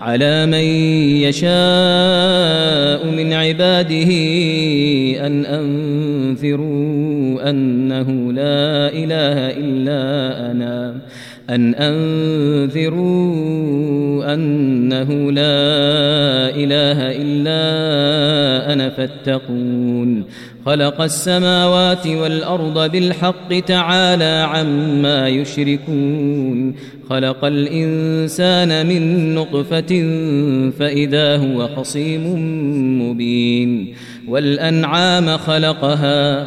على من يشاء من عباده أن أنذروا أنه لا إله إلا أنا. أن أنذروا أنه لا إله إلا أنا فاتقون. خلق السماوات والأرض بالحق تعالى عما يشركون. خلق الإنسان من نطفة فإذا هو خصيم مبين والأنعام خلقها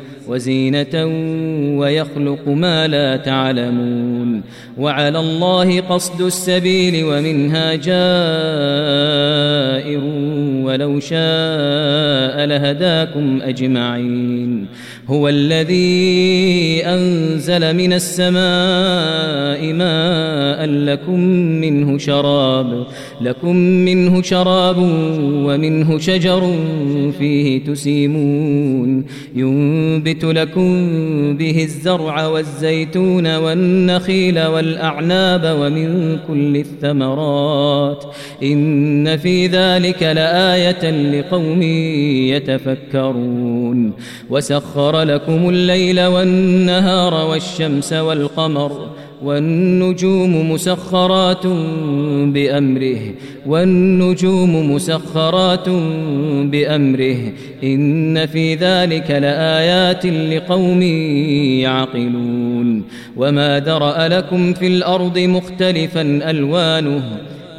وزينة ويخلق ما لا تعلمون وعلى الله قصد السبيل ومنها جائر ولو شاء لهداكم أجمعين هو الذي أنزل من السماء ماء لكم منه شراب لكم منه شراب ومنه شجر فيه تسيمون. ينبت لكم به الزرع والزيتون والنخيل والأعناب ومن كل الثمرات. إن في ذلك لآية لقوم يتفكرون. وسخر لكم الليل والنهار والشمس والقمر والنجوم مسخرات بأمره والنجوم مسخرات بأمره إن في ذلك لآيات لقوم يعقلون وما درأ لكم في الأرض مختلفا ألوانه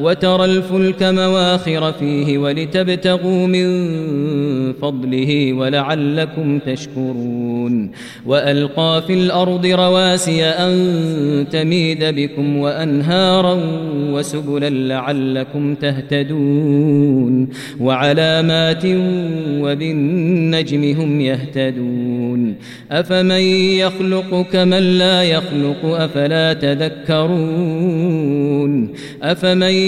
وترى الفلك مواخر فيه ولتبتغوا من فضله ولعلكم تشكرون. وألقى في الأرض رواسي أن تميد بكم وأنهارا وسبلا لعلكم تهتدون. وعلامات وبالنجم هم يهتدون. أفمن يخلق كمن لا يخلق أفلا تذكرون. أفمن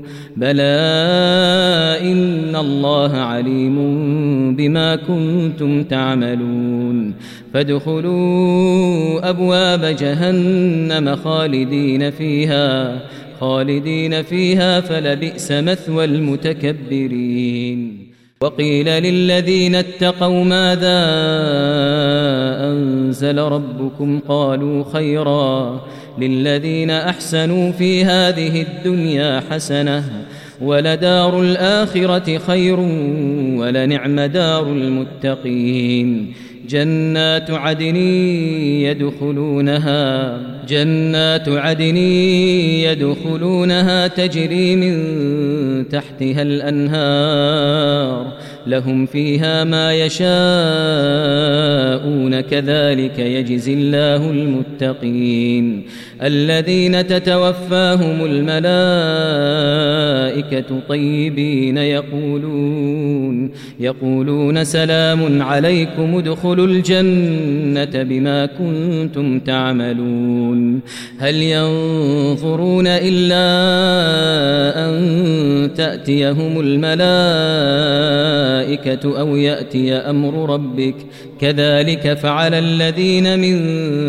بلى إن الله عليم بما كنتم تعملون فادخلوا أبواب جهنم خالدين فيها خالدين فيها فلبئس مثوى المتكبرين وقيل للذين اتقوا ماذا أنزل ربكم قالوا خيرا للذين أحسنوا في هذه الدنيا حسنة ولدار الآخرة خير ولنعم دار المتقين. جنات عدن يدخلونها جنات عدن يدخلونها تجري من تحتها الأنهار. لهم فيها ما يشاءون كذلك يجزي الله المتقين. الذين تتوفاهم الملائكة طيبين يقولون يقولون سلام عليكم ادخلوا الجنة بما كنتم تعملون. هل ينظرون إلا أن تأتيهم الملائكة أو يأتي أمر ربك. كذلك فعل الذين من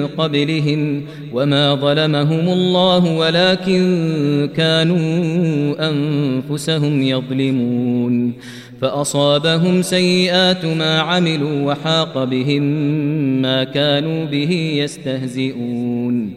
قبلهم وما ظلمهم الله ولكن كانوا أنفسهم يظلمون. فأصابهم سيئات ما عملوا وحاق بهم ما كانوا به يستهزئون.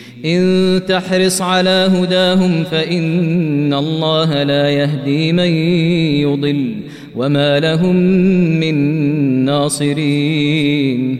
إن تحرص على هداهم فإن الله لا يهدي من يضل وما لهم من ناصرين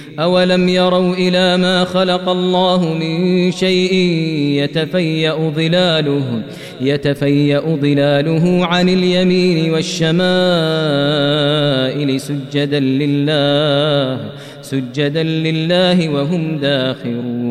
أولم يروا إلى ما خلق الله من شيء يتفيأ ظلاله يتفيأ ظلاله عن اليمين والشمائل سجدا لله سجدا لله وهم داخرون.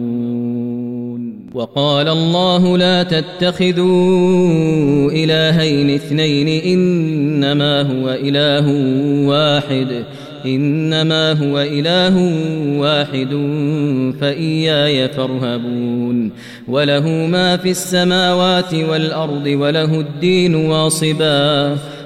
وقال الله لا تتخذوا إلهين اثنين إنما هو إله واحد إنما هو إله واحد فإياي فارهبون. وله ما في السماوات والأرض وله الدين واصباً.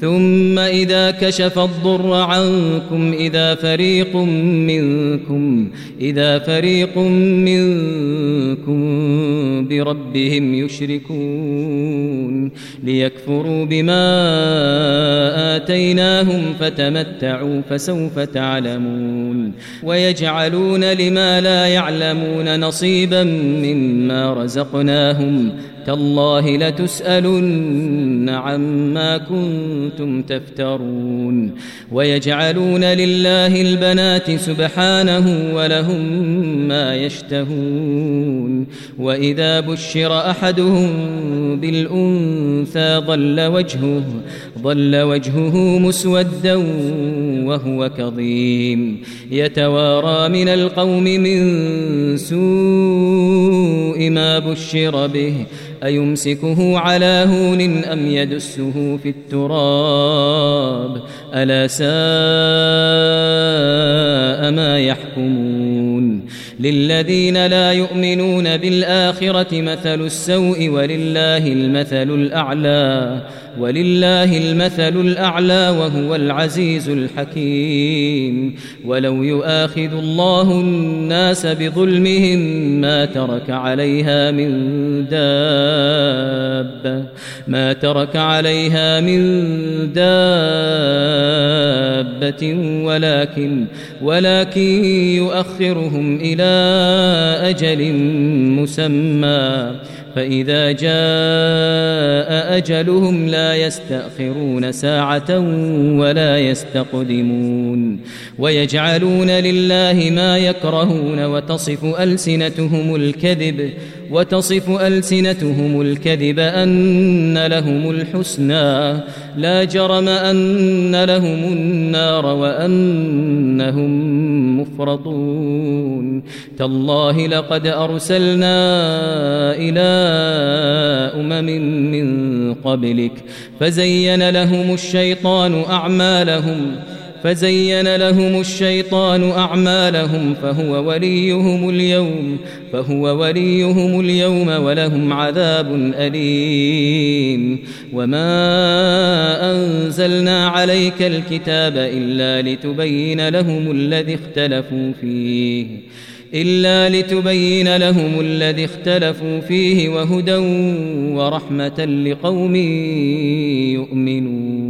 ثم إذا كشف الضر عنكم إذا فريق منكم إذا فريق منكم بربهم يشركون ليكفروا بما آتيناهم فتمتعوا فسوف تعلمون ويجعلون لما لا يعلمون نصيبا مما رزقناهم تالله لتسألن عما كنتم تفترون ويجعلون لله البنات سبحانه ولهم ما يشتهون وإذا بشر أحدهم بالأنثى ظل وجهه ظل وجهه مسودا وهو كظيم يتوارى من القوم من سوء ما بشر به أيمسكه على هون أم يدسه في التراب؟ ألا ساء ما يحكمون. للذين لا يؤمنون بالآخرة مثل السوء ولله المثل الأعلى ولله المثل الأعلى وهو العزيز الحكيم. ولو يؤاخذ الله الناس بظلمهم ما ترك عليها من دابة ما ترك عليها من دابة ولكن ولكن يؤخرهم إلى أجل مسمى. فإذا جاء أجلهم لا يستأخرون ساعة ولا يستقدمون. ويجعلون لله ما يكرهون وتصف ألسنتهم الكذب وتصف ألسنتهم الكذب أن لهم الحسنى. لا جرم أن لهم النار وأنهم مفرطون. تالله لقد أرسلنا إلى أمم من قبلك فزين لهم الشيطان أعمالهم فزين لهم الشيطان أعمالهم فهو وليهم اليوم فهو وليهم اليوم ولهم عذاب أليم. وما أنزلنا عليك الكتاب إلا لتبين لهم الذي اختلفوا فيه إلا لتبين لهم الذي اختلفوا فيه وهدى ورحمة لقوم يؤمنون.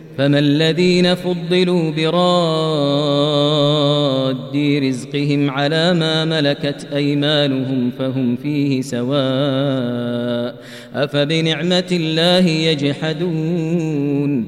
فما الذين فضلوا براد رزقهم على ما ملكت أيمانهم فهم فيه سواء أفبنعمة الله يجحدون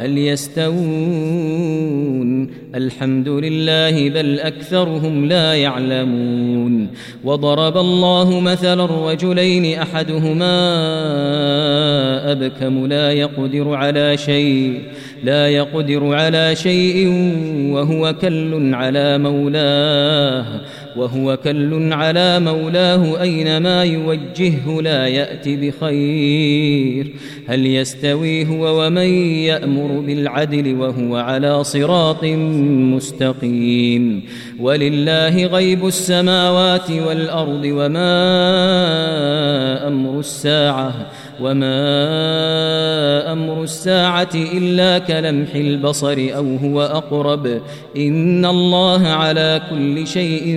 هل يستوون الحمد لله بل أكثرهم لا يعلمون. وضرب الله مثلا الرجلين أحدهما أبكم لا يقدر على شيء لا يقدر على شيء وهو كل على مولاه. وهو كل على مولاه أينما يوجهه لا يأتي بخير. هل يستوي هو ومن يأمر بالعدل وهو على صراط مستقيم. ولله غيب السماوات والأرض وما أمر الساعة وما أمر الساعة إلا كلمح البصر أو هو أقرب. إن الله على كل شيء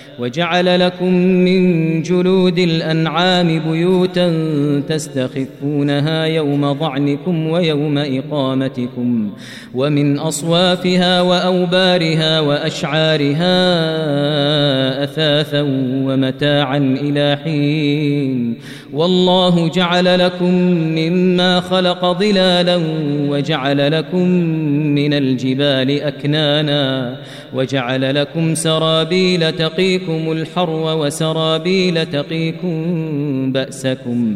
وجعل لكم من جلود الأنعام بيوتا تستخفونها يوم ضعنكم ويوم إقامتكم ومن أصوافها وأوبارها وأشعارها أثاثا ومتاعا إلى حين والله جعل لكم مما خلق ظلالا وجعل لكم من الجبال أكنانا وجعل لكم سرابيل تقيكم الحر وسرابيل تقيكم بأسكم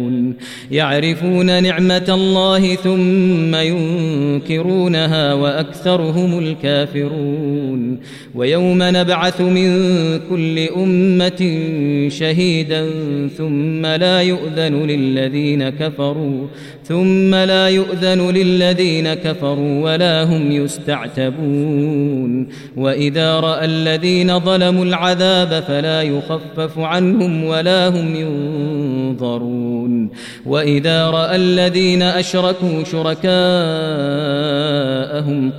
يعرفون نعمة الله ثم ينكرونها وأكثرهم الكافرون. ويوم نبعث من كل أمة شهيدا ثم لا يؤذن للذين كفروا ثم لا يؤذن للذين كفروا ولا هم يستعتبون. وإذا رأى الذين ظلموا العذاب فلا يخفف عنهم ولا هم ينظرون. وإذا رأى الذين أشركوا شركاءهم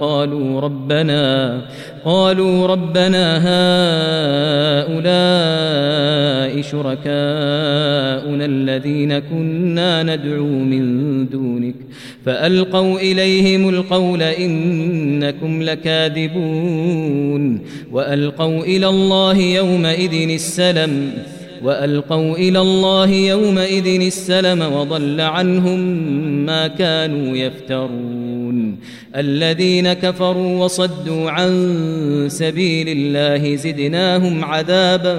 قالوا ربنا قالوا ربنا هؤلاء شركاؤنا الذين كنا ندعو من دونك فألقوا إليهم القول إنكم لكاذبون وألقوا إلى الله يومئذ السلم وألقوا إلى الله يومئذ السلم وضل عنهم ما كانوا يفترون. الذين كفروا وصدوا عن سبيل الله زدناهم عذابا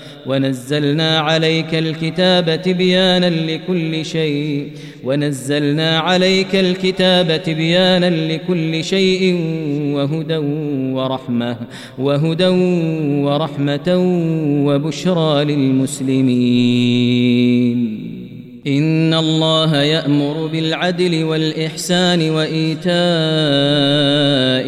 ونزلنا عليك الكتاب تبيانا لكل شيء. ونزلنا عليك الكتاب تبيانا لكل شيء وهدى ورحمة وهدى ورحمة وبشرى للمسلمين. إن الله يأمر بالعدل والإحسان وإيتاء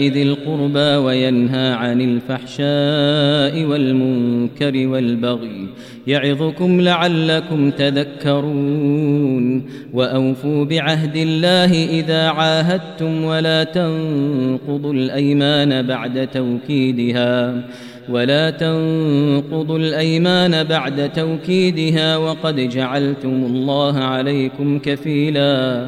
ذي القربى وينهى عن الفحشاء والمنكر والبغي يعظكم لعلكم تذكرون وأوفوا بعهد الله إذا عاهدتم ولا تنقضوا الأيمان بعد توكيدها ولا تنقضوا الأيمان بعد توكيدها وقد جعلتم الله عليكم كفيلا.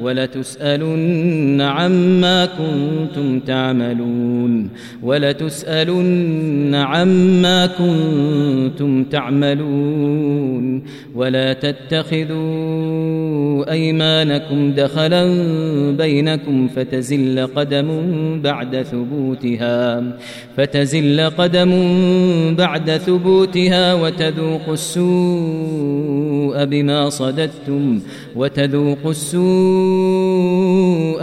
ولتسألن عما كنتم تعملون ولتسألن عما كنتم تعملون ولا تتخذوا أيمانكم دخلا بينكم فتزل قدم بعد ثبوتها فتزل قدم بعد ثبوتها وتذوق السوء بما صددتم وتذوق السوء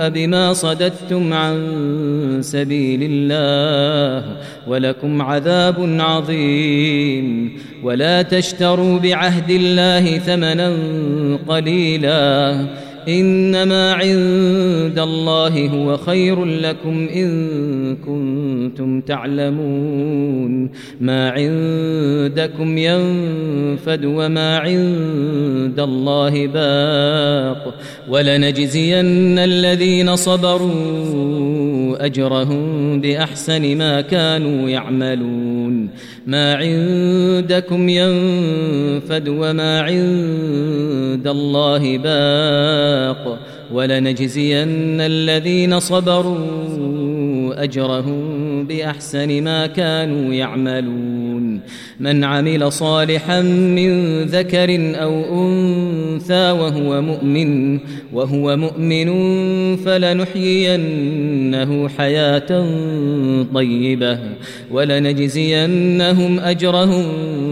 بما صددتم عن سبيل الله ولكم عذاب عظيم ولا تشتروا بعهد الله ثمنا قليلا إنما عند الله هو خير لكم إن كنتم تعلمون. ما عندكم ينفد وما عند الله باق. ولنجزين الذين صبروا أجرهم باحسن ما كانوا يعملون. ما عندكم ينفد وما عند الله باق. ولنجزين الذين صبروا أجرهم بأحسن ما كانوا يعملون. من عمل صالحا من ذكر أو أنثى وهو مؤمن وهو مؤمن فلنحيينه حياة طيبة ولنجزينهم أجرهم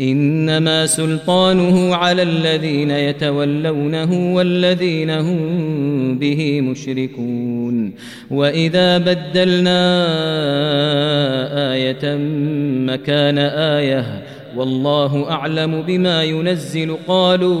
إنما سلطانه على الذين يتولونه والذين هم به مشركون. وإذا بدلنا آية مكان آية والله أعلم بما ينزل قالوا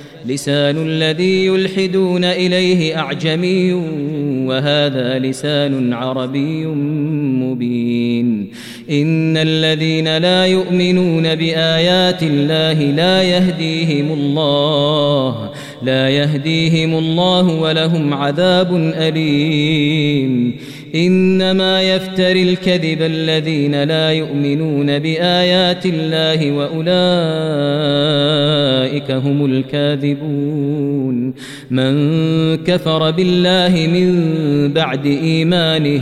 لسان الذي يلحدون إليه أعجمي وهذا لسان عربي مبين. إن الذين لا يؤمنون بآيات الله لا يهديهم الله لا يهديهم الله ولهم عذاب أليم. إنما يفتري الكذب الذين لا يؤمنون بآيات الله وأولئك هم الكاذبون. من كفر بالله من بعد إيمانه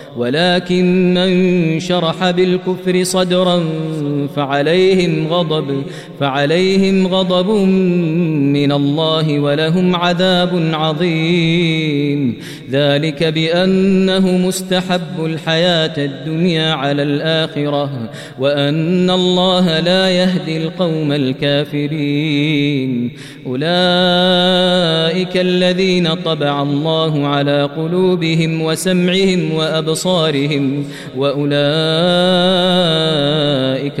ولكن من شرح بالكفر صدرا فعليهم غضب فعليهم غضب من الله ولهم عذاب عظيم. ذلك بأنه مستحب الحياة الدنيا على الآخرة وأن الله لا يهدي القوم الكافرين. أولئك الذين طبع الله على قلوبهم وسمعهم وأبصارهم وأولئك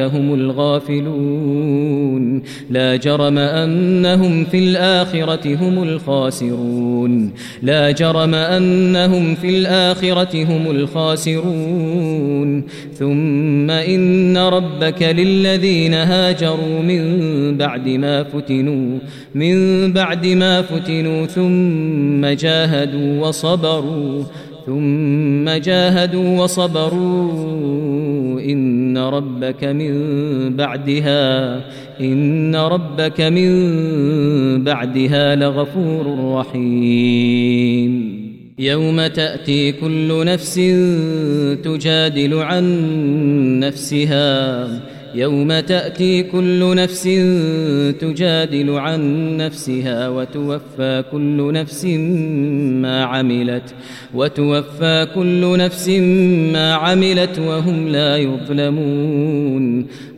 هم الغافلون. لا جرم أنهم في الآخرة هم الخاسرون. لا جرم أنهم في الآخرة هم الخاسرون. ثم إن ربك للذين هاجروا من بعد ما فتنوا من بعد ما فتنوا ثم جاهدوا وصبروا. ثم جاهدوا وصبروا إن ربك من بعدها إن ربك من بعدها لغفور رحيم. يوم تأتي كل نفس تجادل عن نفسها يوم تأتي كل نفس تجادل عن نفسها وتوفى كل نفس ما عملت وتوفى كل نفس ما عملت وهم لا يظلمون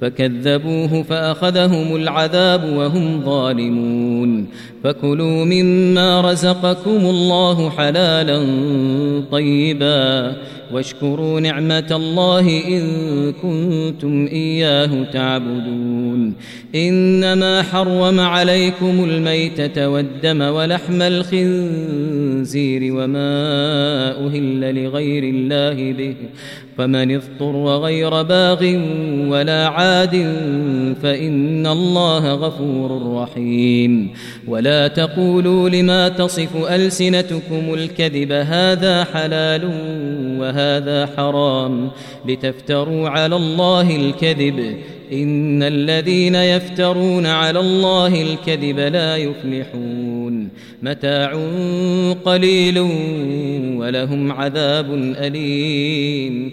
فكذبوه فأخذهم العذاب وهم ظالمون. فكلوا مما رزقكم الله حلالا طيبا. واشكروا نعمة الله إن كنتم إياه تعبدون. إنما حرم عليكم الميتة والدم ولحم الخنزير وما أهل لغير الله به فمن اضطر غير باغ ولا عاد فإن الله غفور رحيم. ولا تقولوا لما تصف ألسنتكم الكذب هذا حلال وهذا حرام لتفتروا على الله الكذب. إن الذين يفترون على الله الكذب لا يفلحون. متاع قليل ولهم عذاب أليم.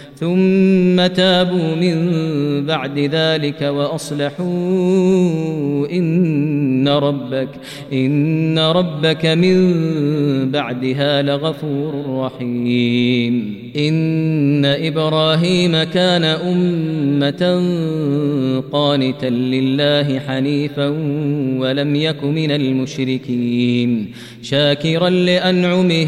ثم تابوا من بعد ذلك وأصلحوا إن ربك إن ربك من بعدها لغفور رحيم. إن إبراهيم كان أمة قانتا لله حنيفا ولم يك من المشركين شاكرا لأنعمه